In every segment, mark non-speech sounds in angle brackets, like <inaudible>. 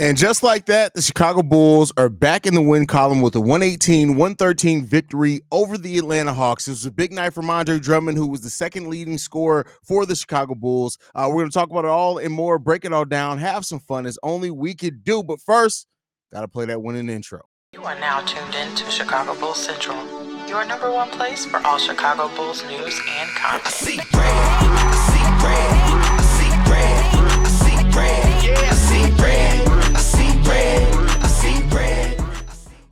And just like that, the Chicago Bulls are back in the win column with a 118 113 victory over the Atlanta Hawks. It was a big night for Andre Drummond, who was the second leading scorer for the Chicago Bulls. Uh, we're going to talk about it all and more, break it all down, have some fun as only we could do. But first, got to play that winning intro. You are now tuned in to Chicago Bulls Central, your number one place for all Chicago Bulls news and content.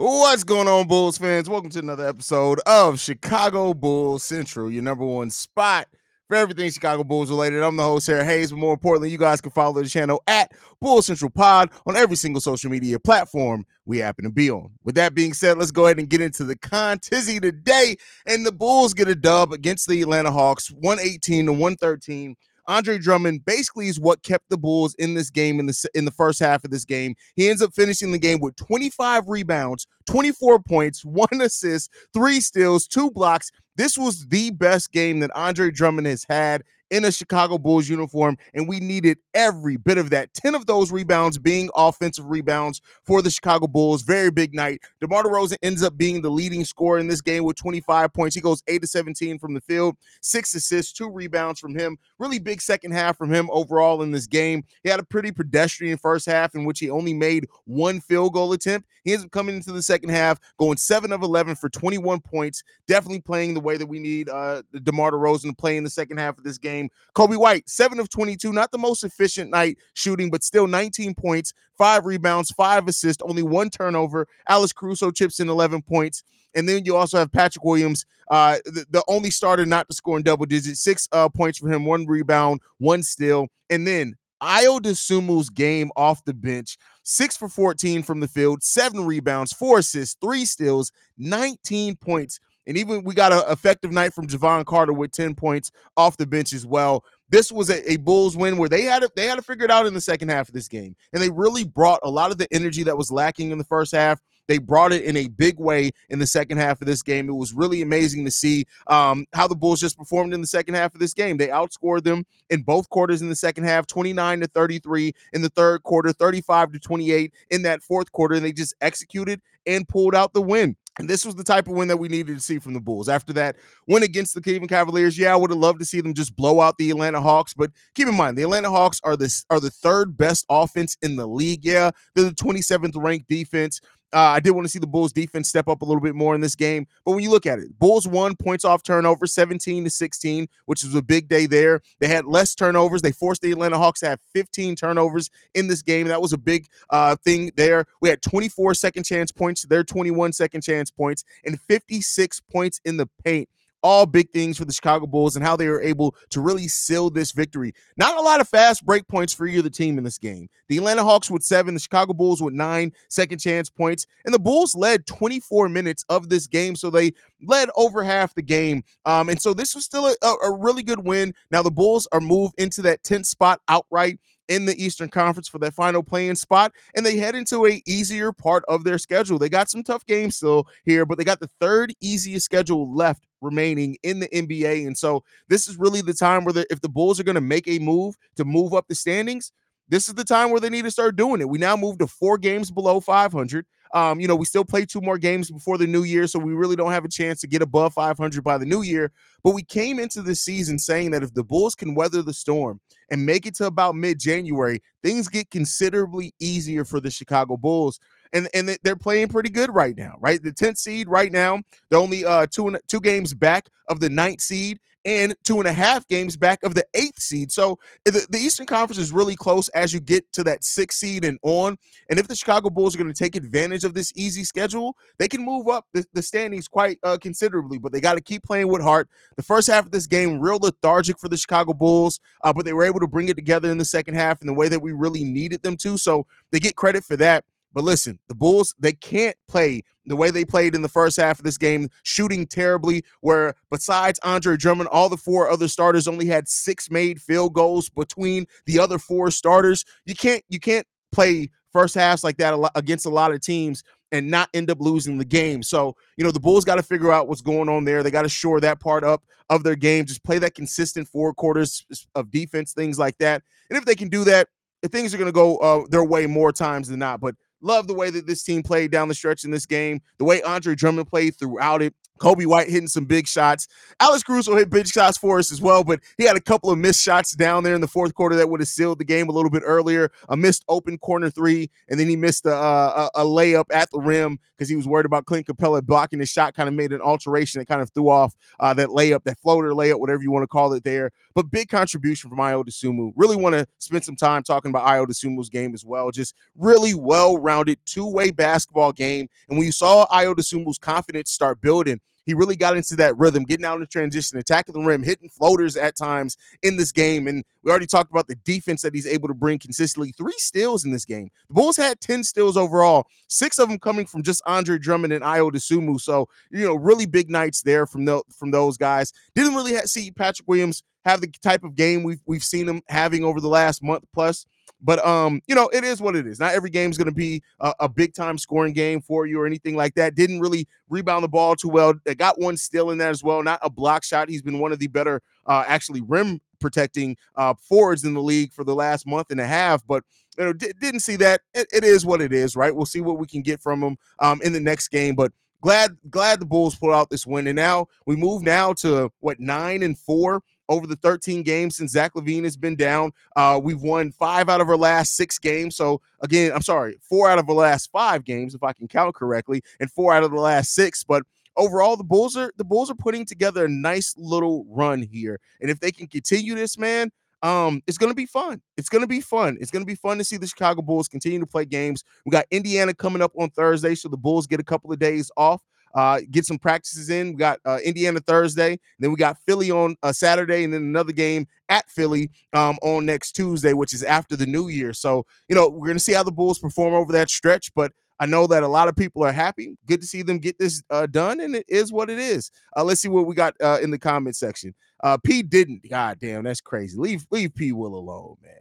What's going on, Bulls fans? Welcome to another episode of Chicago Bulls Central, your number one spot for everything Chicago Bulls related. I'm the host, Sarah Hayes, but more importantly, you guys can follow the channel at Bulls Central Pod on every single social media platform we happen to be on. With that being said, let's go ahead and get into the contizzy today. And the Bulls get a dub against the Atlanta Hawks, 118 to 113. Andre Drummond basically is what kept the Bulls in this game in the in the first half of this game. He ends up finishing the game with 25 rebounds, 24 points, <laughs> one assist, three steals, two blocks. This was the best game that Andre Drummond has had in a Chicago Bulls uniform, and we needed every bit of that. 10 of those rebounds being offensive rebounds for the Chicago Bulls. Very big night. DeMar DeRozan ends up being the leading scorer in this game with 25 points. He goes 8 to 17 from the field, six assists, two rebounds from him. Really big second half from him overall in this game. He had a pretty pedestrian first half in which he only made one field goal attempt. He ends up coming into the second half, going 7 of 11 for 21 points. Definitely playing the way that we need uh, DeMar DeRozan to play in the second half of this game game. Coby White, seven of 22, not the most efficient night shooting, but still 19 points, five rebounds, five assists, only one turnover. Alex Caruso chips in 11 points. And then you also have Patrick Williams, uh, the, the, only starter not to score in double digits, six uh, points for him, one rebound, one steal. And then Ayo Dosunmu's game off the bench, six for 14 from the field, seven rebounds, four assists, three steals, 19 points. And even we got an effective night from Jevon Carter with 10 points off the bench as well. This was a, a Bulls win where they had to, they had to figure it out in the second half of this game. And they really brought a lot of the energy that was lacking in the first half. They brought it in a big way in the second half of this game. It was really amazing to see um, how the Bulls just performed in the second half of this game. They outscored them in both quarters in the second half, 29 to 33 in the third quarter, 35 to 28 in that fourth quarter. And they just executed and pulled out the win. And this was the type of win that we needed to see from the Bulls. After that win against the Cleveland Cavaliers, yeah, I would have loved to see them just blow out the Atlanta Hawks. But keep in mind, the Atlanta Hawks are the are the third best offense in the league. Yeah, they're the 27th ranked defense. Uh, I did want to see the Bulls defense step up a little bit more in this game. But when you look at it, Bulls won points off turnover 17 to 16, which was a big day there. They had less turnovers. They forced the Atlanta Hawks to have 15 turnovers in this game. That was a big uh, thing there. We had 24 second chance points, their 21 second chance points, and 56 points in the paint all big things for the Chicago Bulls and how they were able to really seal this victory. Not a lot of fast break points for either team in this game. The Atlanta Hawks with seven, the Chicago Bulls with nine second chance points, and the Bulls led 24 minutes of this game, so they led over half the game. Um, and so this was still a, a really good win. Now the Bulls are moved into that 10th spot outright in the Eastern Conference for that final play-in spot, and they head into a easier part of their schedule. They got some tough games still here, but they got the third easiest schedule left remaining in the NBA. And so this is really the time where the, if the Bulls are going to make a move to move up the standings, this is the time where they need to start doing it. We now move to four games below 500. Um, you know, we still play two more games before the new year, so we really don't have a chance to get above 500 by the new year. But we came into the season saying that if the Bulls can weather the storm and make it to about mid January, things get considerably easier for the Chicago Bulls and and they're playing pretty good right now, right? The 10th seed right now, they're only uh two two games back of the ninth seed and two and a half games back of the eighth seed. So the, the Eastern Conference is really close as you get to that sixth seed and on. And if the Chicago Bulls are going to take advantage of this easy schedule, they can move up the, the standings quite uh, considerably. But they got to keep playing with heart. The first half of this game, real lethargic for the Chicago Bulls, uh, but they were able to bring it together in the second half in the way that we really needed them to. So they get credit for that. But listen, the Bulls, they can't play the way they played in the first half of this game, shooting terribly, where besides Andre Drummond, all the four other starters only had six made field goals between the other four starters. You can't you can't play first halves like that against a lot of teams and not end up losing the game. So, you know, the Bulls got to figure out what's going on there. They got to shore that part up of their game, just play that consistent four quarters of defense, things like that. And if they can do that, things are going to go uh, their way more times than not. But love the way that this team played down the stretch in this game, the way Andre Drummond played throughout it. Coby White hitting some big shots. Alex Caruso hit big shots for us as well, but he had a couple of missed shots down there in the fourth quarter that would have sealed the game a little bit earlier. A missed open corner three, and then he missed a, a, a layup at the rim because he was worried about Clint Capela blocking his shot. Kind of made an alteration that kind of threw off uh, that layup, that floater layup, whatever you want to call it there. But big contribution from Ayo Dosunmu. Really want to spend some time talking about Ayo Dosunmu's game as well. Just really well-rounded two-way basketball game. And when you saw Ayo Dosunmu's confidence start building, he really got into that rhythm, getting out in the transition, attacking the rim, hitting floaters at times in this game. And we already talked about the defense that he's able to bring consistently. Three steals in this game. The Bulls had 10 steals overall, six of them coming from just Andre Drummond and Ayo Dosunmu. So, you know, really big nights there from, the, from those guys. Didn't really see Patrick Williams have the type of game we've, we've seen him having over the last month plus. But um, you know, it is what it is. Not every game is going to be a, a, big time scoring game for you or anything like that. Didn't really rebound the ball too well. They got one still in there as well. Not a block shot. He's been one of the better, uh, actually rim protecting uh, forwards in the league for the last month and a half. But you know, d- didn't see that. It, it is what it is, right? We'll see what we can get from him um, in the next game. But glad glad the Bulls pulled out this win. And now we move now to what nine and four over the 13 games since Zach LaVine has been down. Uh, we've won five out of our last six games. So again, I'm sorry, four out of the last five games, if I can count correctly, and four out of the last six. But overall, the Bulls are the Bulls are putting together a nice little run here. And if they can continue this, man, um, it's gonna be fun. It's gonna be fun. It's gonna be fun to see the Chicago Bulls continue to play games. We got Indiana coming up on Thursday, so the Bulls get a couple of days off uh, get some practices in. We got uh, Indiana Thursday, then we got Philly on uh, Saturday, and then another game at Philly um, on next Tuesday, which is after the new year. So, you know, we're to see how the Bulls perform over that stretch, but I know that a lot of people are happy. Good to see them get this uh, done, and it is what it is. Uh, let's see what we got uh, in the comment section. Uh, P didn't. God damn, that's crazy. Leave leave P Will alone, man.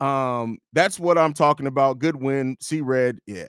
Um, that's what I'm talking about. Good win. See red. Yeah.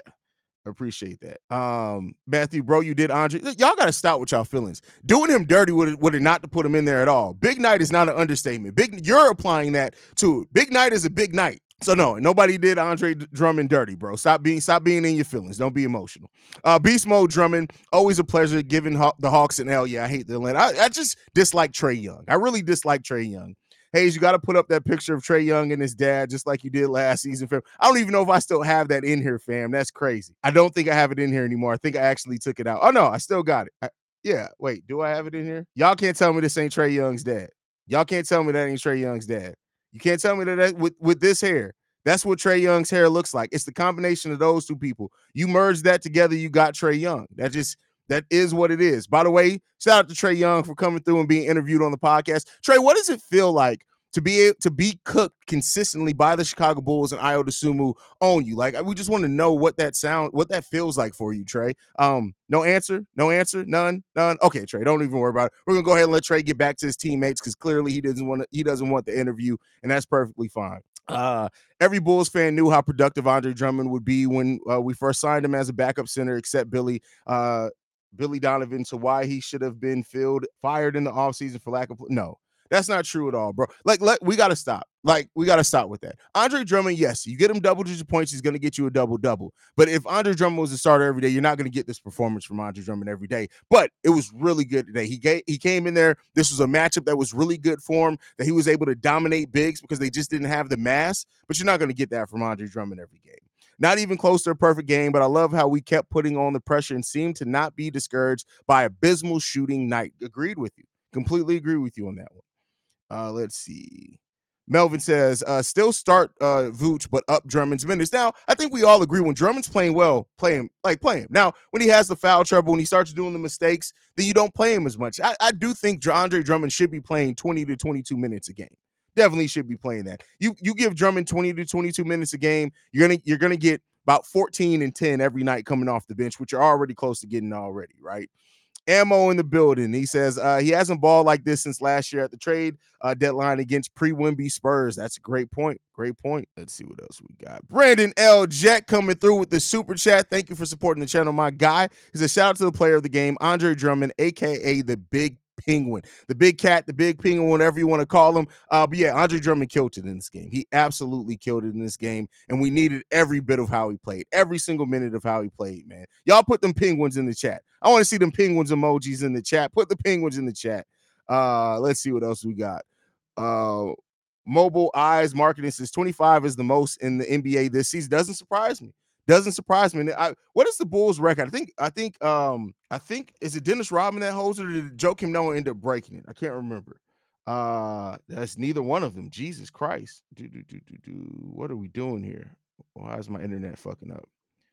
Appreciate that. Um, Matthew, bro, you did Andre. Y'all got to stop with y'all feelings. Doing him dirty would would it not to put him in there at all. Big night is not an understatement. Big, you're applying that to. Big night is a big night. So no, nobody did Andre Drummond dirty, bro. Stop being stop being in your feelings. Don't be emotional. Uh, Beast mode Drummond, always a pleasure giving the Hawks an L. Yeah, I hate the Atlanta. I, I just dislike Trae Young. I really dislike Trae Young. Hayes, you got to put up that picture of Trae Young and his dad, just like you did last season, fam. I don't even know if I still have that in here, fam. That's crazy. I don't think I have it in here anymore. I think I actually took it out. Oh no, I still got it. I, yeah, wait, do I have it in here? Y'all can't tell me this ain't Trae Young's dad. Y'all can't tell me that ain't Trae Young's dad. You can't tell me that, that with with this hair. That's what Trae Young's hair looks like. It's the combination of those two people. You merge that together, you got Trae Young. That just that is what it is. By the way, shout out to Trae Young for coming through and being interviewed on the podcast. Trae, what does it feel like to be to be cooked consistently by the Chicago Bulls and Ayo Dosunmu on you? Like we just want to know what that sound, what that feels like for you, Trae. Um, no answer, no answer, none, none. Okay, Trae, don't even worry about it. We're gonna go ahead and let Trae get back to his teammates because clearly he doesn't want he doesn't want the interview, and that's perfectly fine. Uh, every Bulls fan knew how productive Andre Drummond would be when uh, we first signed him as a backup center, except Billy. Uh, Billy Donovan to why he should have been filled fired in the offseason for lack of no. That's not true at all, bro. Like, let, we got to stop. Like, we got to stop with that. Andre Drummond, yes, you get him double digit points, he's to get you a double double. But if Andre Drummond was a starter every day, you're not to get this performance from Andre Drummond every day. But it was really good today. He gave, he came in there. This was a matchup that was really good for him. That he was able to dominate bigs because they just didn't have the mass. But you're not to get that from Andre Drummond every game. Not even close to a perfect game, but I love how we kept putting on the pressure and seemed to not be discouraged by abysmal shooting night. Agreed with you. Completely agree with you on that one. Uh, let's see. Melvin says, uh, still start uh Vooch, but up Drummond's minutes. Now, I think we all agree when Drummond's playing well, play him, like play him. Now, when he has the foul trouble, when he starts doing the mistakes, then you don't play him as much. I, I do think Andre Drummond should be playing 20 to 22 minutes a game. Definitely should be playing that. You you give Drummond 20 to 22 minutes a game, you're gonna you're gonna get about 14 and 10 every night coming off the bench, which you're already close to getting already, right? Ammo in the building. He says uh, he hasn't balled like this since last year at the trade uh, deadline against pre-Wemby Spurs. That's a great point. Great point. Let's see what else we got. Brandon L. Jack coming through with the super chat. Thank you for supporting the channel, my guy. He's a shout out to the player of the game, Andre Drummond, aka the Big penguin, the big cat, the big penguin, whatever you want to call him. Uh, but yeah, Andre Drummond killed it in this game. He absolutely killed it in this game, and we needed every bit of how he played, every single minute of how he played. Man, y'all put them penguins in the chat. I want to see them penguins emojis in the chat. Put the penguins in the chat. Uh, let's see what else we got. Uh, mobile eyes marketing says 25 is the most in the NBA this season. Doesn't surprise me. Doesn't surprise me. I, what is the Bulls record? I think I think um I think is it Dennis Rodman that holds it or did Joakim Noah end up breaking it? I can't remember. Uh that's neither one of them. Jesus Christ. Do, do, do, do, do. What are we doing here? Why is my internet fucking up?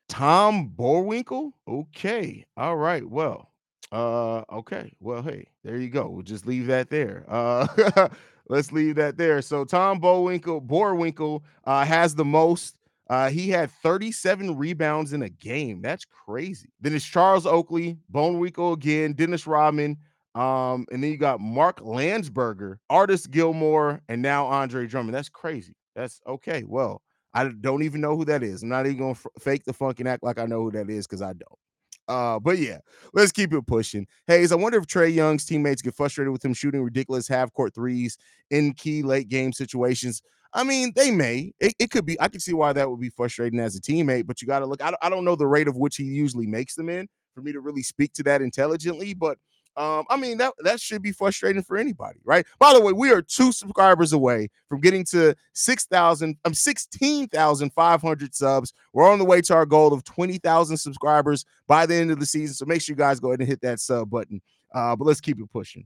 Tom Boerwinkle? Okay. All right. Well, uh, okay. Well, hey, there you go. We'll just leave that there. Uh <laughs> let's leave that there. So Tom Bowinkle, Boerwinkle uh has the most. Uh, he had 37 rebounds in a game. That's crazy. Then it's Charles Oakley, Bonewinkle again, Dennis Rodman, um, and then you got Mark Landsberger, Artis Gilmore, and now Andre Drummond. That's crazy. That's okay. Well, I don't even know who that is. I'm not even gonna f- fake the funk and act like I know who that is because I don't. Uh, but yeah, let's keep it pushing. Hayes, I wonder if Trae Young's teammates get frustrated with him shooting ridiculous half court threes in key late game situations. I mean, they may. It, it, could be. I can see why that would be frustrating as a teammate, but you got to look. I, I don't know the rate of which he usually makes them in for me to really speak to that intelligently, but um, I mean that that should be frustrating for anybody, right? By the way, we are two subscribers away from getting to six thousand, um, sixteen thousand five hundred subs. We're on the way to our goal of twenty thousand subscribers by the end of the season. So make sure you guys go ahead and hit that sub button. Uh, but let's keep it pushing.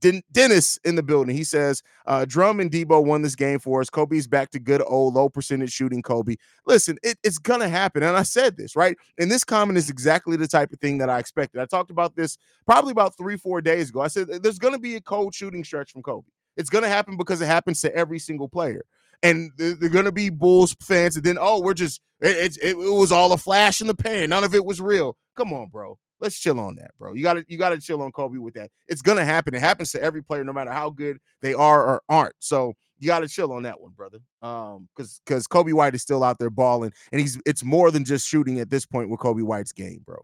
Den- Dennis in the building. He says, uh, Drum and Debo won this game for us. Coby's back to good old low percentage shooting Coby. Listen, it, it's going to happen. And I said this, right? And this comment is exactly the type of thing that I expected. I talked about this probably about three, four days ago. I said, there's going to be a cold shooting stretch from Coby. It's going to happen because it happens to every single player. And they're, they're going to be Bulls fans. And then, oh, we're just, it, it, it was all a flash in the pan. None of it was real. Come on, bro. Let's chill on that, bro. You got to you got to chill on Coby with that. It's gonna happen. It happens to every player, no matter how good they are or aren't. So you got to chill on that one, brother. Um, because because Coby White is still out there balling, and he's it's more than just shooting at this point with Coby White's game, bro.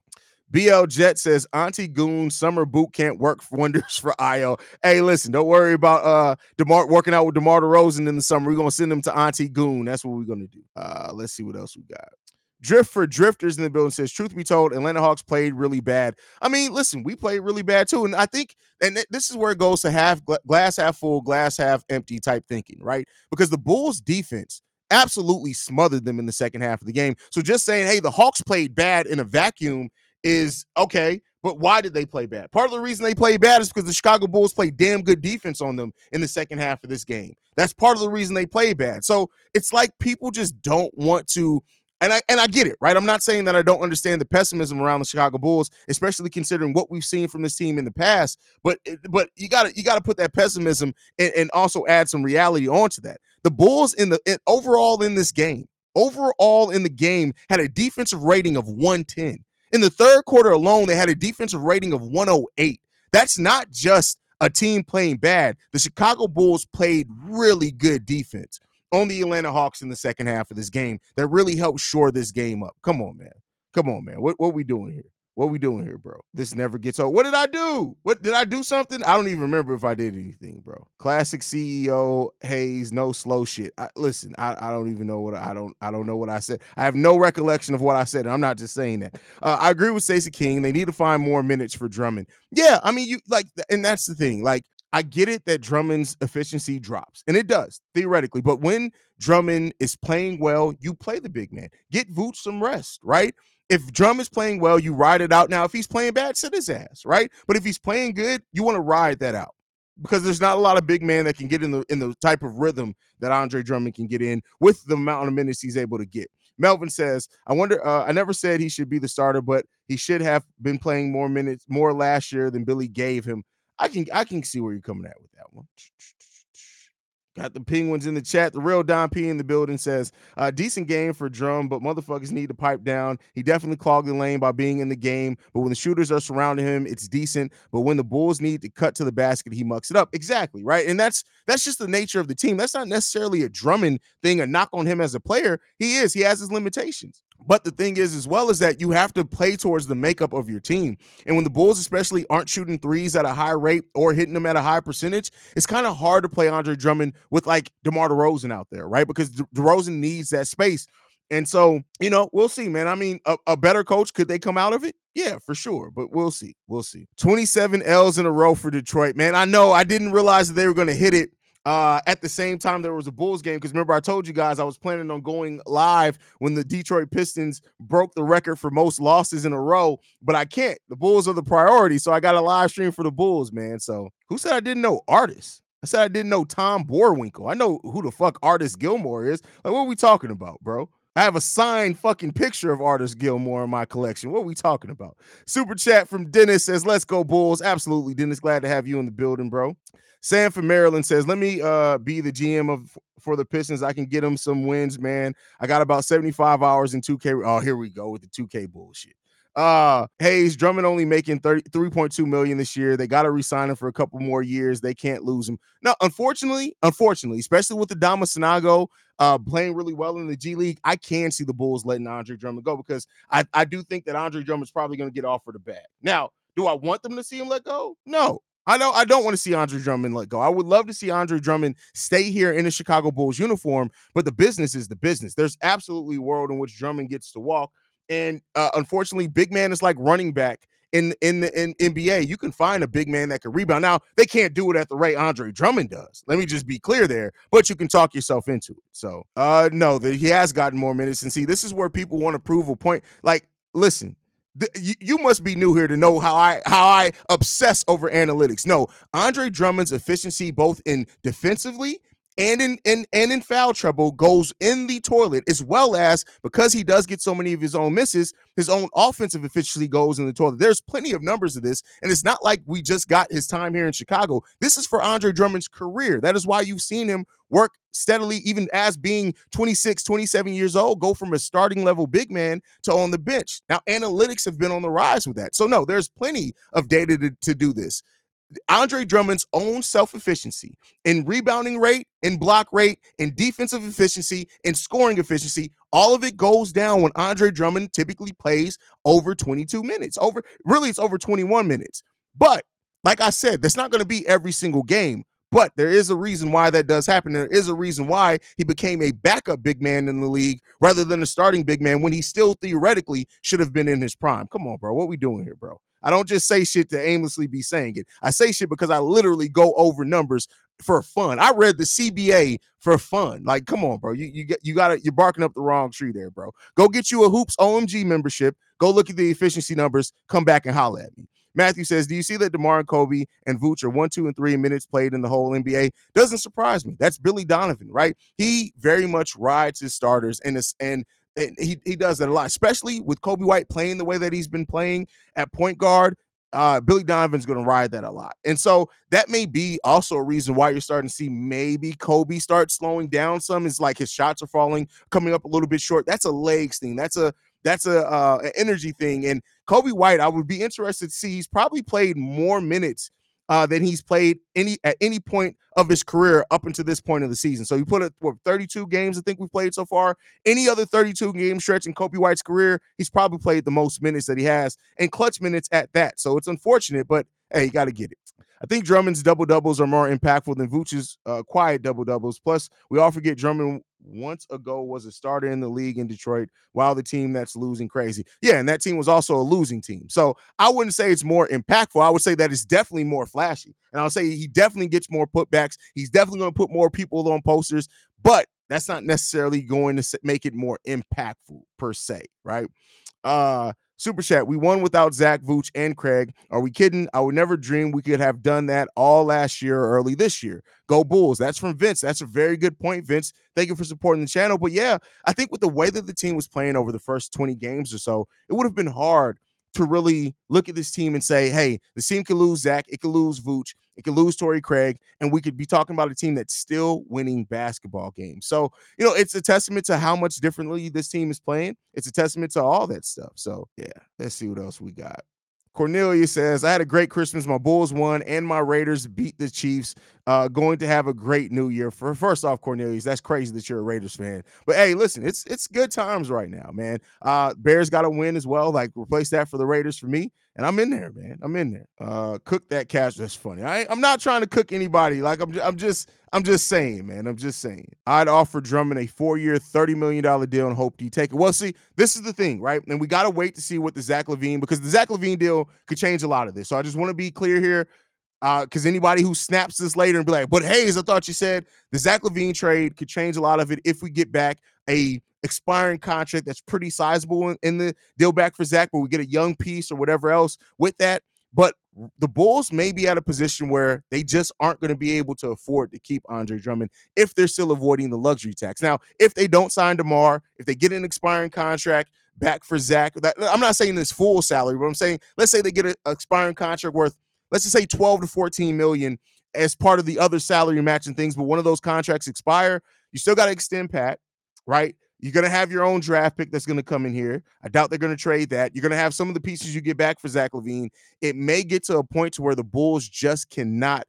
BL Jet says Auntie Goon summer boot camp work <laughs> wonders for Ayo. Hey, listen, don't worry about uh Demar working out with DeMar DeRozan in the summer. We're gonna send him to Auntie Goon. That's what we're gonna do. Uh, let's see what else we got. Drift for Drifters in the building says, truth be told, Atlanta Hawks played really bad. I mean, listen, we played really bad too. And I think, and this is where it goes to half glass half full, glass half empty type thinking, right? Because the Bulls defense absolutely smothered them in the second half of the game. So just saying, hey, the Hawks played bad in a vacuum is okay. But why did they play bad? Part of the reason they played bad is because the Chicago Bulls played damn good defense on them in the second half of this game. That's part of the reason they played bad. So it's like people just don't want to and I and I get it, right? I'm not saying that I don't understand the pessimism around the Chicago Bulls, especially considering what we've seen from this team in the past. But eh, but you got to you got to put that pessimism and, and, also add some reality onto that. The Bulls in the in, overall in this game, overall in the game, had a defensive rating of 110. In the third quarter alone, they had a defensive rating of 108. That's not just a team playing bad. The Chicago Bulls played really good defense on the Atlanta Hawks in the second half of this game that really helped shore this game up. Come on, man. Come on, man. What what we doing here? What are we doing here, bro? This never gets old. What did I do? What did I do something? I don't even remember if I did anything, bro. Classic CEO Hayes, no slow shit. I, listen, I, I don't even know what I don't I don't know what I said. I have no recollection of what I said. And I'm not just saying that. Uh, I agree with Stacey King. They need to find more minutes for Drummond. Yeah, I mean you like, and that's the thing. Like I get it that Drummond's efficiency drops, and it does theoretically. But when Drummond is playing well, you play the big man. Get Vooch some rest, right? If Drum is playing well, you ride it out. Now, if he's playing bad, sit his ass, right? But if he's playing good, you want to ride that out because there's not a lot of big man that can get in the in the type of rhythm that Andre Drummond can get in with the amount of minutes he's able to get. Melvin says, I wonder, uh, I never said he should be the starter, but he should have been playing more minutes, more last year than Billy gave him. I can I can see where you're coming at with that one. Got the Penguins in the chat. The real Don P in the building says, uh, decent game for Drum, but motherfuckers need to pipe down. He definitely clogged the lane by being in the game, but when the shooters are surrounding him, it's decent. But when the Bulls need to cut to the basket, he mucks it up. Exactly, right? And that's that's just the nature of the team. That's not necessarily a Drummond thing, a knock on him as a player. He is, he has his limitations. But the thing is, as well, is that you have to play towards the makeup of your team. And when the Bulls, especially, aren't shooting threes at a high rate or hitting them at a high percentage, it's kind of hard to play Andre Drummond with like DeMar DeRozan out there, right? Because De- DeRozan needs that space. And so, you know, we'll see, man. I mean, a, a, better coach, could they come out of it? Yeah, for sure. But we'll see. We'll see. 27 L's in a row for Detroit, man. I know I didn't realize that they were going to hit it uh, at the same time, there was a Bulls game because remember I told you guys I was planning on going live when the Detroit Pistons broke the record for most losses in a row, but I can't. The Bulls are the priority, so I got a live stream for the Bulls, man. So who said I didn't know artists? I said I didn't know Tom Boerwinkle. I know who the fuck Artis Gilmore is. Like, what are we talking about, bro? I have a signed fucking picture of Artis Gilmore in my collection. What are we talking about? Super chat from Dennis says, Let's go, Bulls. Absolutely, Dennis. Glad to have you in the building, bro. Sam from Maryland says, "Let me uh, be the GM of for the Pistons. I can get them some wins, man. I got about 75 hours in 2K. Oh, here we go with the 2K bullshit. Uh Hayes Drummond only making 33.2 million this year. They got to resign him for a couple more years. They can't lose him. No, unfortunately, unfortunately, especially with the Dama Sanogo uh playing really well in the G League, I can see the Bulls letting Andre Drummond go because I, I do think that Andre Drummond's probably going to get offered a bag. Now, do I want them to see him let go? No. I know I don't want to see Andre Drummond let go. I would love to see Andre Drummond stay here in the Chicago Bulls uniform, but the business is the business. There's absolutely a world in which Drummond gets to walk. And uh, unfortunately, big man is like running back in in the in NBA. You can find a big man that can rebound. Now they can't do it at the rate Andre Drummond does. Let me just be clear there, but you can talk yourself into it. So uh no, that he has gotten more minutes. And see, this is where people want to prove a point. Like, listen, you must be new here to know how I how I obsess over analytics. No, Andre Drummond's efficiency both in defensively and in, in and in foul trouble goes in the toilet as well as because he does get so many of his own misses his own offensive efficiency goes in the toilet. There's plenty of numbers of this and it's not like we just got his time here in chicago. This is for andre drummond's career. That is why you've seen him work steadily even as being 26 27 years old go from a starting level big man to on the bench. Now analytics have been on the rise with that. So no there's plenty of data to, to do this Andre Drummond's own self efficiency in rebounding rate, in block rate, in defensive efficiency, in scoring efficiency, all of it goes down when Andre Drummond typically plays over 22 minutes. Over really, it's over 21 minutes. But like I said, that's not going to be every single game. But there is a reason why that does happen. There is a reason why he became a backup big man in the league rather than a starting big man when he still theoretically should have been in his prime. Come on, bro. What we doing here, bro? I don't just say shit to aimlessly be saying it. I say shit because I literally go over numbers for fun. I read the CBA for fun. Like, come on, bro. You you get you got you're barking up the wrong tree there, bro. Go get you a hoops OMG membership. Go look at the efficiency numbers. Come back and holler at me. Matthew says, Do you see that DeMar and Coby and Vooch are one, two, and three minutes played in the whole NBA? Doesn't surprise me. That's Billy Donovan, right? He very much rides his starters and and he, he does that a lot, especially with Coby White playing the way that he's been playing at point guard. Uh, Billy Donovan's going to ride that a lot. And so that may be also a reason why you're starting to see maybe Coby start slowing down some. Is like his shots are falling, coming up a little bit short. That's a legs thing. That's a that's a uh, an energy thing. And Coby White, I would be interested to see. He's probably played more minutes uh, than he's played any at any point of his career up until this point of the season. So you put it what 32 games I think we played so far. Any other 32 game stretch in Coby White's career, he's probably played the most minutes that he has and clutch minutes at that. So it's unfortunate, but hey, you got to get it. I think Drummond's double doubles are more impactful than Vooch's uh, quiet double doubles. Plus, we all forget Drummond once ago was a starter in the league in Detroit while the team that's losing crazy. Yeah, and that team was also a losing team. So I wouldn't say it's more impactful. I would say that it's definitely more flashy. And I'll say he definitely gets more putbacks. He's definitely going to put more people on posters, but that's not necessarily going to make it more impactful per se, right? Uh Super chat. We won without Zach Vooch and Craig. Are we kidding? I would never dream we could have done that all last year or early this year. Go Bulls. That's from Vince. That's a very good point, Vince. Thank you for supporting the channel. But yeah, I think with the way that the team was playing over the first 20 games or so, it would have been hard to really look at this team and say, hey, the team could lose Zach, it could lose Vooch, it could lose Torrey Craig, and we could be talking about a team that's still winning basketball games. So, you know, it's a testament to how much differently this team is playing. It's a testament to all that stuff. So, yeah, let's see what else we got. Cornelia says, I had a great Christmas. My Bulls won and my Raiders beat the Chiefs. Uh, going to have a great new year. For first off, Cornelius, that's crazy that you're a Raiders fan. But hey, listen, it's it's good times right now, man. Uh, Bears got to win as well. Like replace that for the Raiders for me. And I'm in there, man. I'm in there. Uh, cook that cash. That's funny. I, I'm not trying to cook anybody. Like I'm, I'm just, I'm just saying, man. I'm just saying. I'd offer Drummond a four-year, thirty million dollar deal and hope he take it. Well, see, this is the thing, right? And we got to wait to see what the Zach LaVine because the Zach LaVine deal could change a lot of this. So I just want to be clear here. Because uh, anybody who snaps this later and be like, but Haize, I thought you said the Zach LaVine trade could change a lot of it if we get back a expiring contract that's pretty sizable in, in the deal back for Zach, but we get a young piece or whatever else with that. But the Bulls may be at a position where they just aren't going to be able to afford to keep Andre Drummond if they're still avoiding the luxury tax. Now, if they don't sign DeMar, if they get an expiring contract back for Zach, that, I'm not saying this full salary, but I'm saying let's say they get an expiring contract worth let's just say 12 to 14 million as part of the other salary matching things, but one of those contracts expire, you still got to extend Pat, right? You're going to have your own draft pick that's going to come in here. I doubt they're going to trade that. You're going to have some of the pieces you get back for Zach LaVine. It may get to a point to where the Bulls just cannot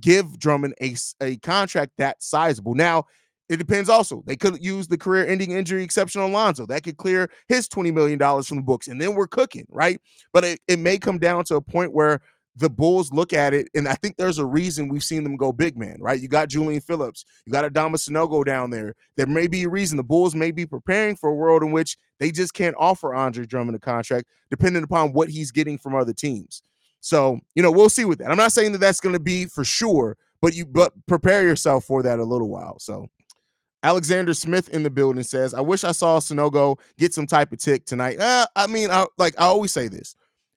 give Drummond a, a contract that sizable. Now, it depends also. They could use the career ending injury exception on Lonzo. That could clear his $20 million from the books, and then we're cooking, right? But it, it may come down to a point where the Bulls look at it, and I think there's a reason we've seen them go big man, right? You got Julian Phillips, you got Adama Sanogo down there. There may be a reason the Bulls may be preparing for a world in which they just can't offer Andre Drummond a contract, depending upon what he's getting from other teams. So, you know, we'll see with that. I'm not saying that that's going to be for sure, but you but prepare yourself for that a little while. So, Alexander Smith in the building says, "I wish I saw Sanogo get some type of tick tonight." Uh, I mean, I, like I always say this: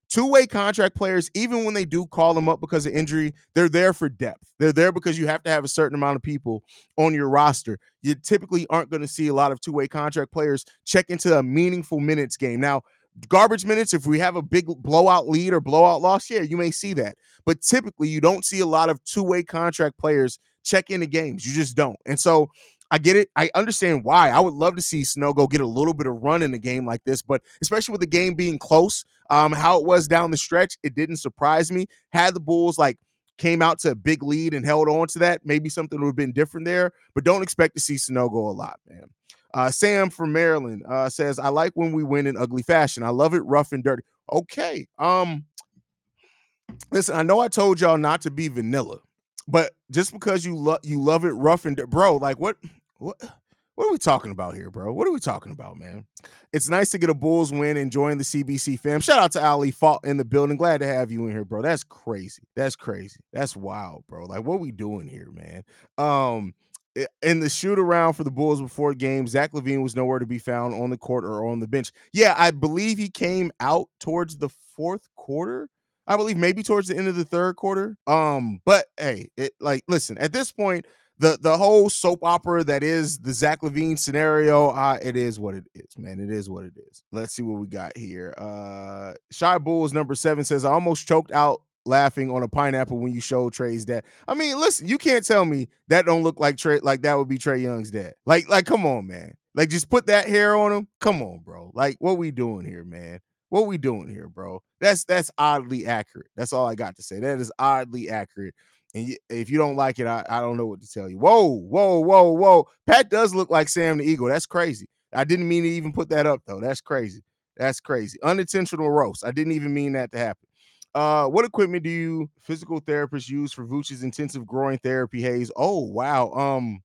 two-way contract players even when they do call them up because of injury they're there for depth. They're there because you have to have a certain amount of people on your roster. You typically aren't going to see a lot of two-way contract players check into a meaningful minutes game. Now garbage minutes if we have a big blowout lead or blowout loss yeah you may see that. But typically you don't see a lot of two-way contract players check into games. You just don't. And so I get it. I understand why. I would love to see Sanogo get a little bit of run in a game like this, but especially with the game being close, um, how it was down the stretch, it didn't surprise me. Had the Bulls like came out to a big lead and held on to that, maybe something would have been different there. But don't expect to see Sanogo a lot, man. Uh, Sam from Maryland uh, says, "I like when we win in ugly fashion. I love it rough and dirty." Okay. Um, listen, I know I told y'all not to be vanilla, but just because you love you love it rough and bro, like what what what are we talking about here, bro? What are we talking about, man? It's nice to get a Bulls win and join the CBC fam. Shout out to Ali Fault in the building. Glad to have you in here, bro. That's crazy. That's crazy. That's wild, bro. Like, what we doing here, man? Um, in the shoot around for the Bulls before game, Zach LaVine was nowhere to be found on the court or on the bench. Yeah, I believe he came out towards the fourth quarter. I believe maybe towards the end of the third quarter. Um, but hey, it like listen, at this point, the the whole soap opera that is the Zach LaVine scenario, uh, it is what it is, man. It is what it is. Let's see what we got here. Uh Shy Bulls number seven says, I almost choked out laughing on a pineapple when you showed Trae's dad. I mean, listen, you can't tell me that don't look like Trae, like that would be Trae Young's dad. Like, like, come on, man. Like, just put that hair on him. Come on, bro. Like, what we doing here, man? What we doing here, bro? That's that's oddly accurate. That's all I got to say. That is oddly accurate. And if you don't like it, I, I don't know what to tell you. Whoa, whoa, whoa, whoa. Pat does look like Sam the Eagle. That's crazy. I didn't mean to even put that up, though. That's crazy. That's crazy. Unintentional roast. I didn't even mean that to happen. Uh, what equipment do you physical therapists use for Vooch's intensive growing therapy Haize? Oh, wow. Um,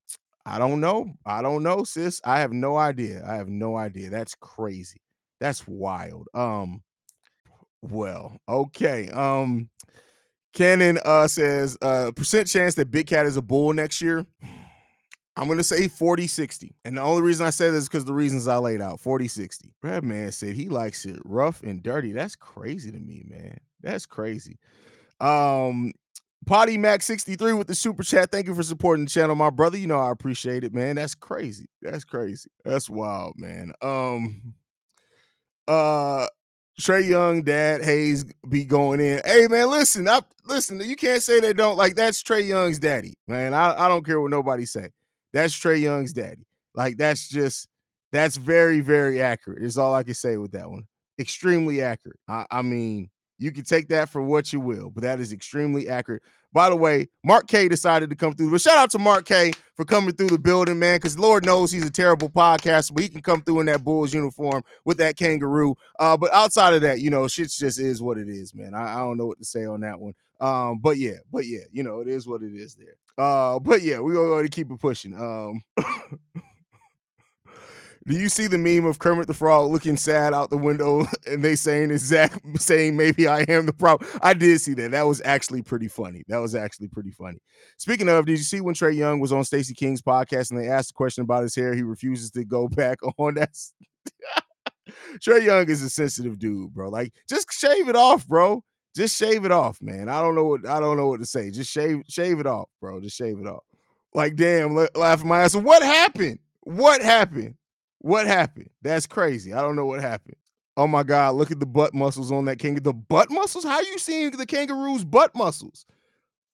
I don't know. I don't know, sis. I have no idea. I have no idea. That's crazy. That's wild. Um, well, okay. Um, Cannon uh, says uh, percent chance that Big Cat is a bull next year. I'm to say 40 60. And the only reason I say this is because the reasons I laid out 40 60. Brad Man said he likes it rough and dirty. That's crazy to me, man. That's crazy. Um, Potty Mac 63 with the super chat. Thank you for supporting the channel, my brother. You know I appreciate it, man. That's crazy. That's crazy. That's wild, man. Um, uh, Trae Young, Dad Hayes be going in. Hey man, listen, I listen. You can't say they don't like. That's Trae Young's daddy, man. I, I don't care what nobody say. That's Trae Young's daddy. Like that's just that's very very accurate. Is all I can say with that one. Extremely accurate. I, I mean, You can take that for what you will, but that is extremely accurate. By the way, Mark K decided to come through. But shout out to Mark K for coming through the building, man, because Lord knows he's a terrible podcaster, but he can come through in that Bulls uniform with that kangaroo. Uh, but outside of that, you know, shit just is what it is, man. I, I don't know what to say on that one. Um, but yeah, but yeah, you know, it is what it is there. Uh, but yeah, we're gonna keep it pushing. Um <laughs> Do you see the meme of Kermit the Frog looking sad out the window <laughs> and they saying is Zach <laughs> saying maybe I am the problem? I did see that. That was actually pretty funny. That was actually pretty funny. Speaking of, did you see when Trae Young was on Stacey King's podcast and they asked a question about his hair? He refuses to go <laughs> back on that. Trae Young is a sensitive dude, bro. Like, just shave it off, bro. Just shave it off, man. I don't know what I don't know what to say. Just shave shave it off, bro. Just shave it off. Like, damn, laughing my ass. What happened? What happened? What happened? That's crazy. I don't know what happened. Oh my God, look at the butt muscles on that king. The butt muscles? How you seeing the kangaroo's butt muscles?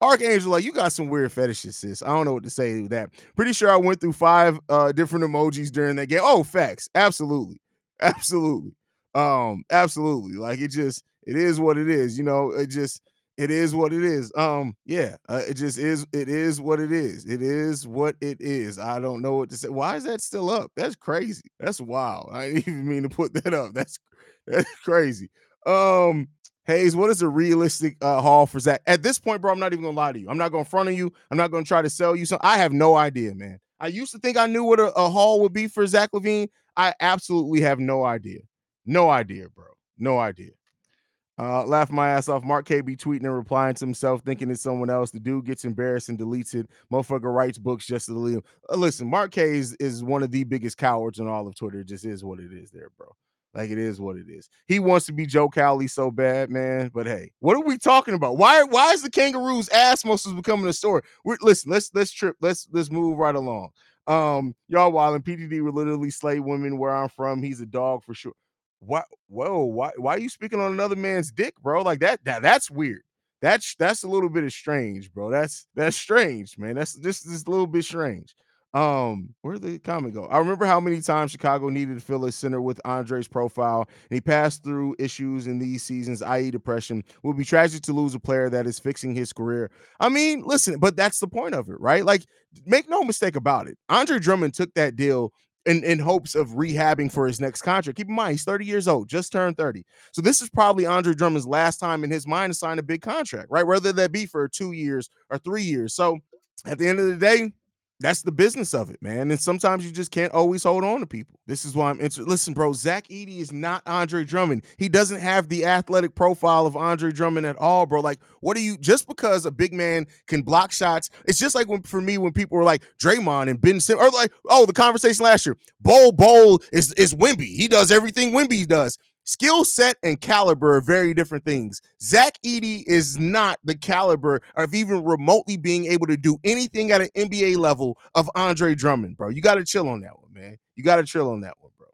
Archangel, like you got some weird fetishes, sis. I don't know what to say to that. Pretty sure I went through five uh different emojis during that game. Oh, facts. Absolutely. <laughs> Absolutely. Um, absolutely. Like it just it is what it is. You know, it just it is what it is. Um, yeah, uh, it just is. It is what it is. It is what it is. I don't know what to say. Why is that still up? That's crazy. That's wild. I didn't <laughs> even mean to put that up. That's that's crazy. Um, Hayes, what is a realistic uh, haul for Zach? At this point, bro, I'm not even gonna lie to you. I'm not gonna front on you. I'm not gonna try to sell you something. I have no idea, man. I used to think I knew what a, a haul would be for Zach LaVine. I absolutely have no idea. No idea, bro. No idea. Uh, laugh my ass off. Mark K be tweeting and replying to himself, thinking it's someone else. The dude gets embarrassed and deletes it. Motherfucker writes books just to delete. Uh, listen, Mark K is, is one of the biggest cowards on all of Twitter. It just is what it is there, bro. Like it is what it is. He wants to be Joe Cowley so bad, man. But hey, what are we talking about? Why why is the kangaroo's ass muscles becoming a story? We're, listen, let's let's trip. Let's let's move right along. Um, y'all while in PDD would literally slay women where I'm from. He's a dog for sure what whoa why why are you speaking on another man's dick bro? Like that, that that's weird. That's that's a little bit of strange bro. That's that's strange man. That's just this a little bit strange. Um where did the comment go? I remember how many times chicago needed to fill a center with andre's profile and he passed through issues in these seasons i.e depression it would be tragic to lose a player that is fixing his career. I mean listen but that's the point of it right? Like make no mistake about it. Andre drummond took that deal in, in hopes of rehabbing for his next contract. Keep in mind, he's 30 years old, just turned 30. So this is probably Andre Drummond's last time in his mind to sign a big contract, right? Whether that be for two years or three years. So at the end of the day, that's the business of it, man. And sometimes you just can't always hold on to people. This is why I'm interested. Listen, bro, Zach Edey is not Andre Drummond. He doesn't have the athletic profile of Andre Drummond at all, bro. Like, what are you just because a big man can block shots? It's just like when for me when people were like Draymond and Ben Simmons, or like, oh, the conversation last year. Bol Bol is is Wemby. He does everything Wemby does. Skill set and caliber are very different things. Zach Edey is not the caliber of even remotely being able to do anything at an NBA level of Andre Drummond, bro. You got to chill on that one, man. You got to chill on that one, bro.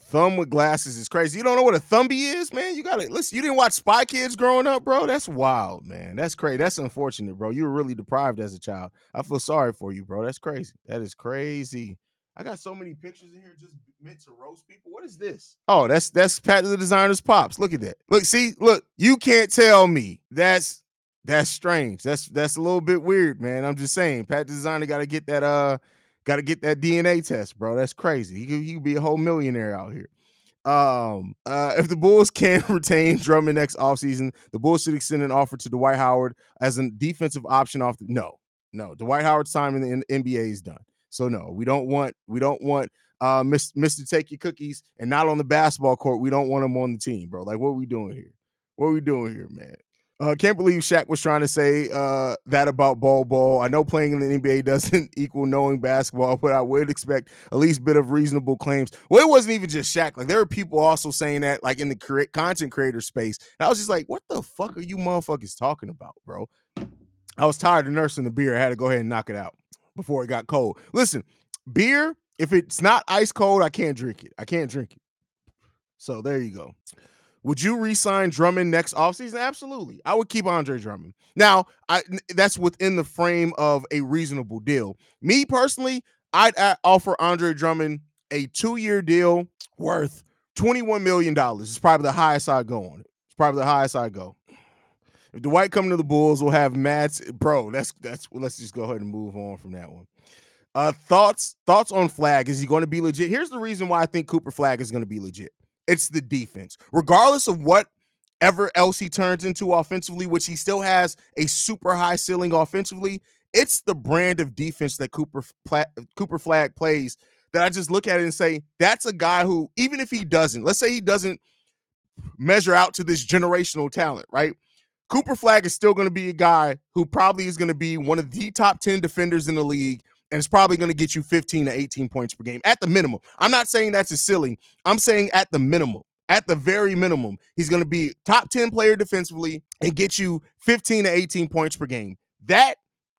Thumb with glasses is crazy. You don't know what a thumbie is, man? You got to listen. You didn't watch Spy Kids growing up, bro? That's wild, man. That's crazy. That's unfortunate, bro. You were really deprived as a child. I feel sorry for you, bro. That's crazy. That is crazy. I got so many pictures in here just meant to roast people. What is this? Oh, that's that's Pat the designer's pops. Look at that. Look, see, look, you can't tell me that's that's strange. That's that's a little bit weird, man. I'm just saying, Pat the designer got to get that uh got to get that DNA test, bro. That's crazy. He could, he be a whole millionaire out here. Um, uh, <laughs> if the Bulls can <laughs> retain Drummond next offseason, the Bulls should extend an offer to Dwight Howard as a defensive option off the no, no. Dwight Howard's time in the NBA is done. So no, we don't want we don't want uh Mr. Take Your Cookies and not on the basketball court. We don't want him on the team, bro. Like what are we doing here? What are we doing here, man? Uh, can't believe Shaq was trying to say uh, that about Bol Bol. I know playing in the NBA <laughs> doesn't equal knowing basketball, but I would expect at least bit of reasonable claims. Well, it wasn't even just Shaq. Like there were people also saying that, like in the content creator space. And I was just like, "What the fuck are you motherfuckers talking about, bro?" I was tired of nursing the beer. I had to go ahead and knock it out before it got cold. Listen, beer, if it's not ice cold, I can't drink it. I can't drink it. So there you go. Would you re-sign Drummond next offseason? Absolutely. I would keep Andre Drummond. Now, I that's within the frame of a reasonable deal. Me personally, I'd offer Andre Drummond a two-year deal worth $21 million. It's probably the highest I'd go on it. It's probably the highest I go. If Dwight come to the Bulls, we'll have Matt's bro. That's that's let's just go ahead and move on from that one. Uh thoughts thoughts on Flagg? Is he going to be legit? Here's the reason why I think Cooper Flagg is going to be legit. It's the defense. Regardless of whatever else he turns into offensively, which he still has a super high ceiling offensively, it's the brand of defense that Cooper Cooper Flagg plays that I just look at it and say that's a guy who even if he doesn't, let's say he doesn't measure out to this generational talent, right? Cooper Flagg is still going to be a guy who probably is going to be one of the top 10 defenders in the league and it's probably going to get you 15 to 18 points per game at the minimum. I'm not saying that's a ceiling. I'm saying at the minimum. At the very minimum, he's going to be top 10 player defensively and get you 15 to 18 points per game. That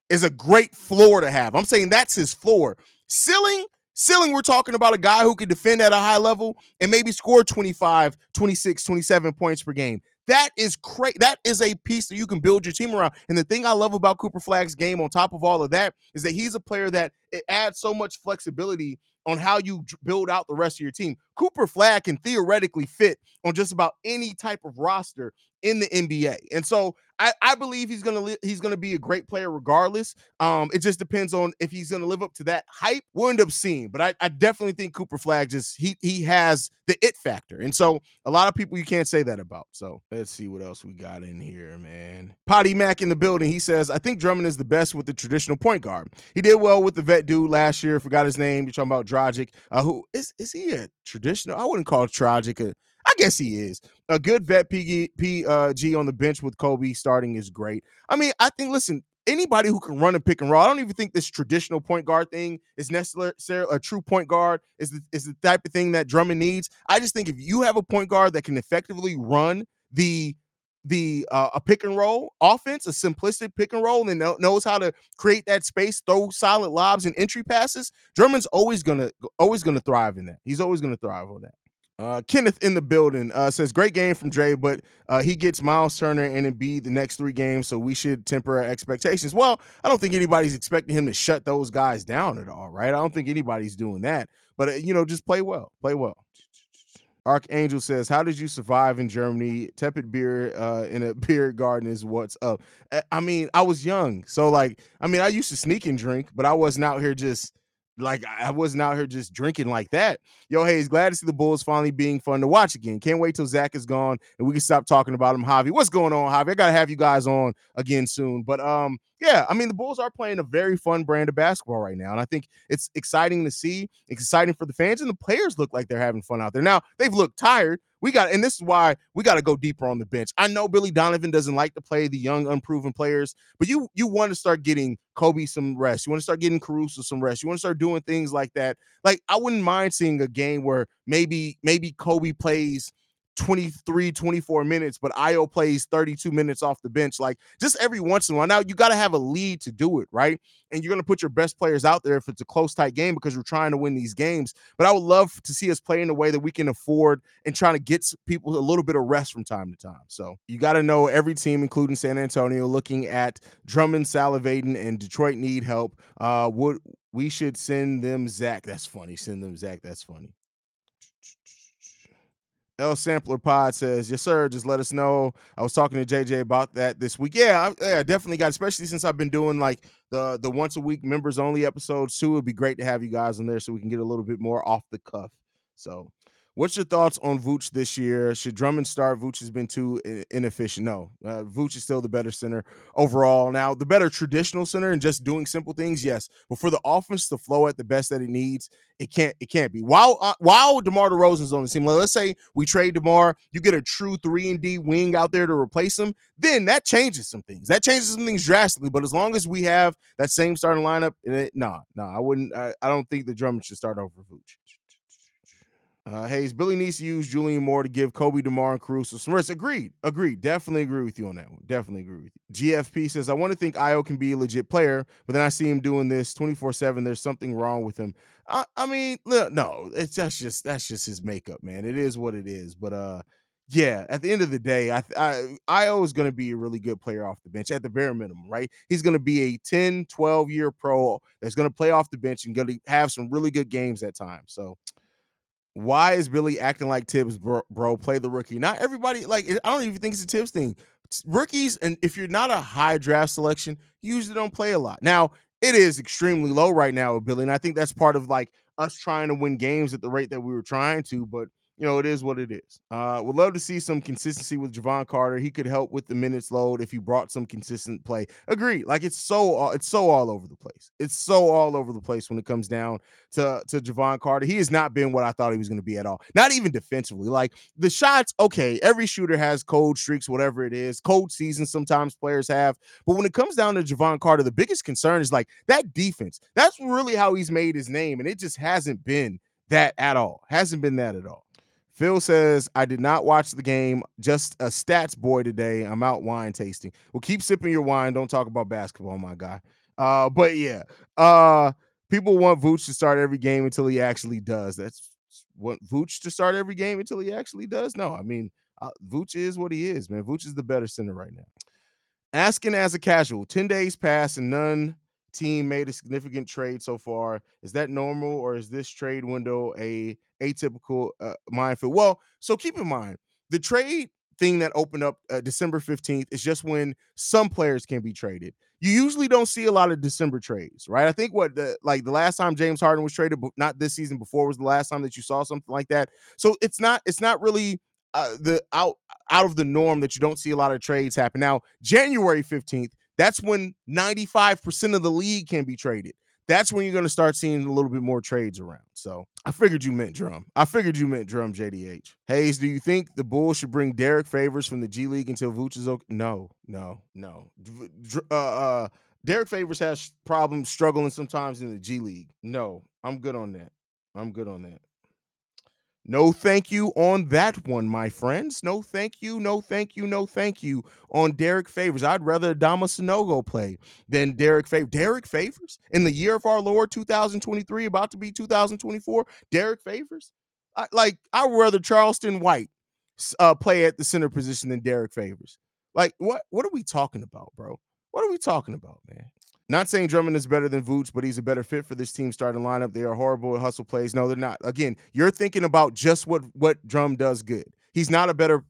is a great floor to have. I'm saying that's his floor. Ceiling, ceiling, we're talking about a guy who can defend at a high level and maybe score 25, 26, 27 points per game. That is crazy. That is a piece that you can build your team around. And the thing I love about Cooper Flagg's game, on top of all of that, is that he's a player that it adds so much flexibility on how you build out the rest of your team. Cooper Flagg can theoretically fit on just about any type of roster in the NBA. And so I, I believe he's gonna li- he's gonna be a great player regardless. Um, it just depends on if he's gonna live up to that hype. We'll end up seeing, but I, I definitely think Cooper Flagg just he he has the it factor, and so a lot of people you can't say that about. So let's see what else we got in here, man. Potty Mac in the building. He says I think Drummond is the best with the traditional point guard. He did well with the vet dude last year. Forgot his name. You're talking about Dragic. Uh, who is is he a traditional? I wouldn't call Dragic a I guess he is. A good vet PG, PG uh, on the bench with Coby starting is great. I mean, I think, listen, anybody who can run a pick and roll, I don't even think this traditional point guard thing is necessarily a true point guard is the, is the type of thing that Drummond needs. I just think if you have a point guard that can effectively run the the uh, a pick and roll offense, a simplistic pick and roll, and knows how to create that space, throw solid lobs and entry passes. Drummond's always gonna always gonna thrive in that. He's always gonna thrive on that. Uh, Kenneth in the building uh, says, "Great game from Dre, but uh, he gets Myles Turner and Embiid the next three games, so we should temper our expectations." Well, I don't think anybody's expecting him to shut those guys down at all, right? I don't think anybody's doing that, but uh, you know, just play well, play well. Archangel says, "How did you survive in Germany? Tepid beer uh, in a <laughs> beer garden is what's up." I mean, I was young, so like, I mean, I used to sneak and drink, but I wasn't out here just like I wasn't out here just drinking like that. Yo, hey, he's glad to see the Bulls finally being fun to watch again. Can't wait till Zach is gone and we can stop talking about him. Javi, what's going on, Javi? I gotta have you guys on again soon. But um, yeah, I mean the Bulls are playing a very fun brand of basketball right now, and I think it's exciting to see. It's exciting for the fans, and the players look like they're having fun out there. Now they've looked tired, we got, and this is why we got to go deeper on the bench. I know Billy Donovan doesn't like to play the young, unproven players, but you you want to start getting Coby some rest. You want to start getting Caruso some rest. You want to start doing things like that. Like I wouldn't mind seeing a game where maybe maybe Coby plays 23, 24 minutes, but Ayo plays 32 minutes off the bench. Like just every once in a while. Now you got to have a lead to do it, right? And you're going to put your best players out there if it's a close, tight game because you're trying to win these games. But I would love to see us play in a way that we can afford and trying to get people a little bit of rest from time to time. So you got to know every team, including San Antonio, looking at Drummond salivating and Detroit need help. Uh, would we should send them Zach? That's funny. Send them Zach. That's funny. L Sampler Pod says, "Yes, sir. Just let us know." I was talking to JJ about that this week. Yeah, I, yeah, definitely got. Especially since I've been doing like the the once a week members only episodes too. It'd be great to have you guys on there so we can get a little bit more off the cuff. So What's your thoughts on Vooch this year? Should Drummond start? Vooch has been too inefficient. No, uh, Vooch is still the better center overall. Now, the better traditional center and just doing simple things, yes. But for the offense to flow at the best that it needs, it can't. It can't be. While uh, while DeMar DeRozan's on the team, let's say we trade DeMar, you get a true three and D wing out there to replace him. Then that changes some things. That changes some things drastically. But as long as we have that same starting lineup, no, no, nah, I wouldn't. I, I don't think the Drummond should start over Vooch. Uh, Haize, Billy needs to use Julian Moore to give Coby, DeMar, and Caruso some rest. Agreed. Agreed. Definitely agree with you on that one. Definitely agree with you. GFP says, I want to think Ayo can be a legit player, but then I see him doing this 24 7. There's something wrong with him. I, I mean, no, it's that's just that's just his makeup, man. It is what it is. But uh, yeah, at the end of the day, I, I Ayo is going to be a really good player off the bench at the bare minimum, right? He's going to be a 10, 12 year pro that's going to play off the bench and going to have some really good games at times. So Why is Billy acting like Thibs, bro, bro? Play the rookie. Not everybody like. I don't even think it's a Thibs thing. Rookies, and if you're not a high draft selection, you usually don't play a lot. Now it is extremely low right now with Billy, and I think that's part of like us trying to win games at the rate that we were trying to. But you know, it is what it is. Uh, would love to see some consistency with Jevon Carter. He could help with the minutes load if he brought some consistent play. Agree. Like it's so it's so all over the place. It's so all over the place when it comes down to to Jevon Carter. He has not been what I thought he was going to be at all. Not even defensively. Like the shots, okay, every shooter has cold streaks, whatever it is. Cold seasons sometimes players have. But when it comes down to Jevon Carter, the biggest concern is like that defense. That's really how he's made his name, and it just hasn't been that at all. Hasn't been that at all. Phil says, I did not watch the game, just a stats boy today. I'm out wine tasting. Well, keep sipping your wine. Don't talk about basketball, my guy. Uh, but yeah, uh, people want Vooch to start every game until he actually does. That's what Vooch to start every game until he actually does. No, I mean, uh, Vooch is what he is, man. Vooch is the better center right now. Asking as a casual, 10 days passed and none team made a significant trade so far. Is that normal or is this trade window a atypical uh, minefield? Well, so keep in mind the trade thing that opened up uh, December 15th is just when some players can be traded. You usually don't see a lot of December trades, right? I think what the like the last time James Harden was traded, but not this season before was the last time that you saw something like that. So it's not it's not really uh, the out out of the norm that you don't see a lot of trades happen. Now, January 15th, that's when 95% of the league can be traded. That's when you're going to start seeing a little bit more trades around. So I figured you meant drum. I figured you meant drum, JDH. Haize, do you think the Bulls should bring Derrick Favors from the G League until Vooch is okay? No, no, no. Uh, uh, Derrick Favors has problems struggling sometimes in the G League. No, I'm good on that. I'm good on that. No thank you on that one, my friends. No thank you, no thank you, no thank you on Derrick Favors. I'd rather Adama Sanogo play than Derrick Favors. Derrick Favors in the year of our Lord 2023, about to be 2024. Derrick Favors, I, like I would rather Charleston White uh, play at the center position than Derrick Favors. Like what? What are we talking about, bro? What are we talking about, man? Not saying Drummond is better than Vooch, but he's a better fit for this team starting lineup. They are horrible at hustle plays. No, they're not. Again, you're thinking about just what what Drum does good. He's not a better.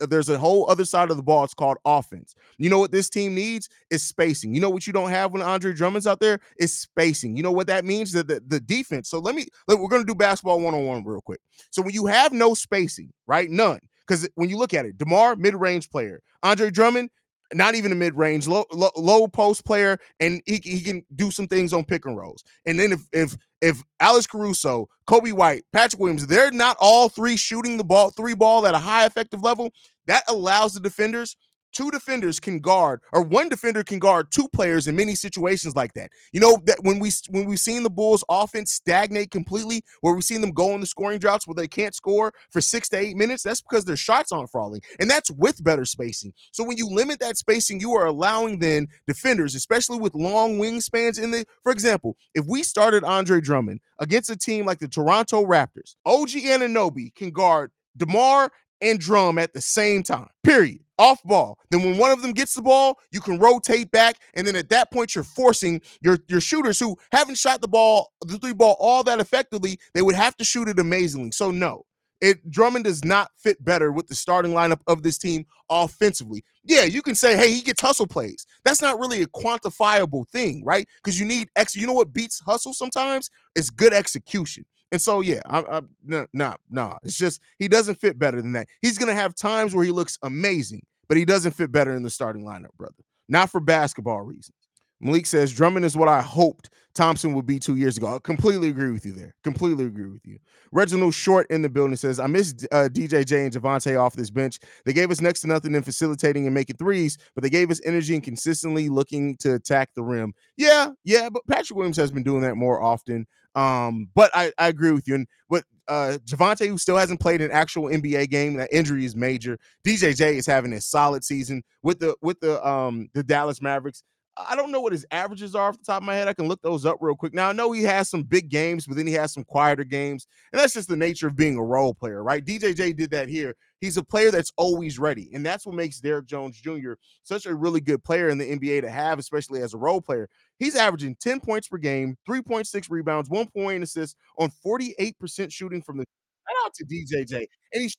There's a whole other side of the ball. It's called offense. You know what this team needs is spacing. You know what you don't have when Andre Drummond's out there is spacing. You know what that means? That the, the defense. So let me. Look, we're gonna do basketball one on one real quick. So when you have no spacing, right? None. Because when you look at it, DeMar mid range player, Andre Drummond not even a mid range, low, low, low post player, and he, he can do some things on pick and rolls. And then if if if Alex Caruso, Coby White, Patrick Williams, they're not all three shooting the ball, three ball at a high effective level, that allows the defenders two defenders can guard or one defender can guard two players in many situations like that. You know that when we when we've seen the Bulls offense stagnate completely, where we've seen them go on the scoring droughts where they can't score for 6 to 8 minutes, that's because their shots aren't falling. And that's with better spacing. So when you limit that spacing, you are allowing then defenders, especially with long wingspans in the for example, if we started Andre Drummond against a team like the Toronto Raptors, OG Anunoby can guard DeMar and Drum at the same time. Period off ball. Then when one of them gets the ball, you can rotate back, and then at that point, you're forcing your your shooters who haven't shot the ball, the three ball all that effectively. They would have to shoot it amazingly. So no, it Drummond does not fit better with the starting lineup of this team offensively. Yeah, you can say, hey, he gets hustle plays. That's not really a quantifiable thing, right? Because you need ex. You know what beats hustle sometimes? It's good execution. And so, yeah, I, I no, no, no. It's just he doesn't fit better than that. He's gonna have times where he looks amazing, but he doesn't fit better in the starting lineup, brother. Not for basketball reasons. Malik says Drummond is what I hoped Thompson would be two years ago. I completely agree with you there. Completely agree with you. Reginald Short in the building says I miss uh, DJJ and Javonte off this bench. They gave us next to nothing in facilitating and making threes, but they gave us energy and consistently looking to attack the rim. Yeah, yeah, but Patrick Williams has been doing that more often. Um, but I, I agree with you. And what uh Javonte, who still hasn't played an actual NBA game, that injury is major. DJJ is having a solid season with the with the um the Dallas Mavericks. I don't know what his averages are off the top of my head. I can look those up real quick. Now I know he has some big games, but then he has some quieter games, and that's just the nature of being a role player, right? DJJ did that here. He's a player that's always ready, and that's what makes Derrick Jones Jr. such a really good player in the NBA to have, especially as a role player. He's averaging 10 points per game, 3.6 rebounds, one point assist on 48% shooting from the Shout out to DJJ. And he's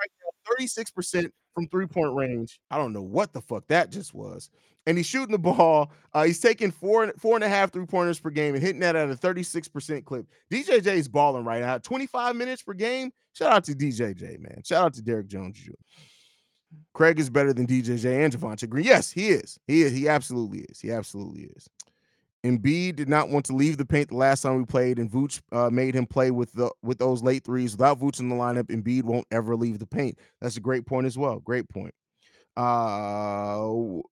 right now 36% from three point range. I don't know what the fuck that just was. And he's shooting the ball. Uh, he's taking four four and a half three pointers per game and hitting that at a 36% clip. DJJ is balling right now. 25 minutes per game. Shout out to DJJ, man. Shout out to Derrick Jones Jr. Craig is better than DJJ and Javonte Green. Yes, he is. He is. He absolutely is. He absolutely is. Embiid did not want to leave the paint the last time we played, and Vooch uh, made him play with the with those late threes. Without Vooch in the lineup, Embiid won't ever leave the paint. That's a great point as well. Great point. Uh,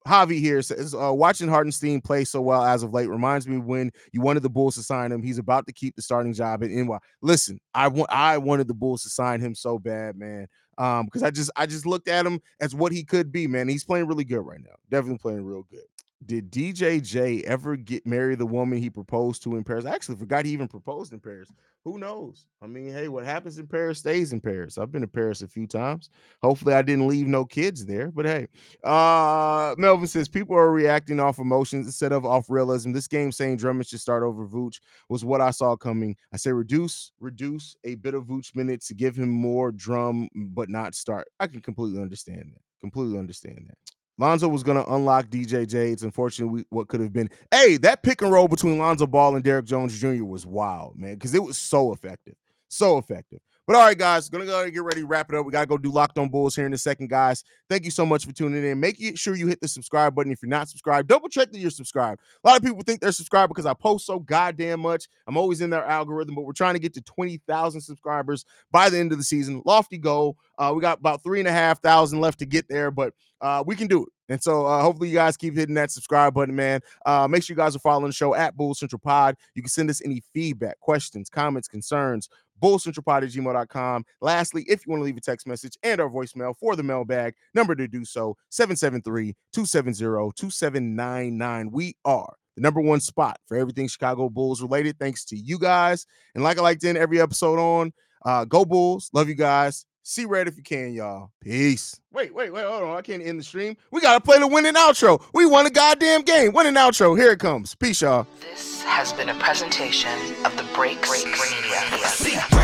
Javi here says uh, watching Hartenstein play so well as of late reminds me when you wanted the Bulls to sign him. He's about to keep the starting job at NY. Listen, I want I wanted the Bulls to sign him so bad, man. Um, because I just I just looked at him as what he could be, man. He's playing really good right now. Definitely playing real good did DJJ ever get marry the woman he proposed to in Paris? I actually forgot he even proposed in Paris. Who knows? I mean, hey, what happens in Paris stays in Paris. I've been to Paris a few times. Hopefully, I didn't leave no kids there. But hey, uh, Melvin says people are reacting off emotions instead of off realism. This game saying Drummond should start over Vooch was what I saw coming. I say reduce, reduce a bit of Vooch minutes to give him more drum, but not start. I can completely understand that. Completely understand that. Lonzo was going to unlock DJJ. It's unfortunately what could have been. Hey, that pick and roll between Lonzo Ball and Derrick Jones Jr. was wild, man, because it was so effective. So effective. But all right, guys, gonna go and get ready, wrap it up. We gotta go do Locked On Bulls here in a second, guys. Thank you so much for tuning in. Make sure you hit the subscribe button if you're not subscribed. Double check that you're subscribed. A lot of people think they're subscribed because I post so goddamn much. I'm always in their algorithm, but we're trying to get to 20,000 subscribers by the end of the season. Lofty goal. Uh, we got about three and a half thousand left to get there, but uh, we can do it. And so uh, hopefully you guys keep hitting that subscribe button, man. Uh, make sure you guys are following the show at Bull Central Pod. You can send us any feedback, questions, comments, concerns, bullcentralpod at gmail.com. Lastly, if you want to leave a text message and our voicemail for the mailbag, number to do so 773-270-2799. We are the number one spot for everything Chicago Bulls related. Thanks to you guys. And like I like to every episode on, uh, go Bulls. Love you guys. See red if you can, y'all. Peace. Wait, wait, wait. Hold on. I can't end the stream. We got to play the winning outro. We won a goddamn game. Winning outro. Here it comes. Peace, y'all. This has been a presentation of the Break Break Media.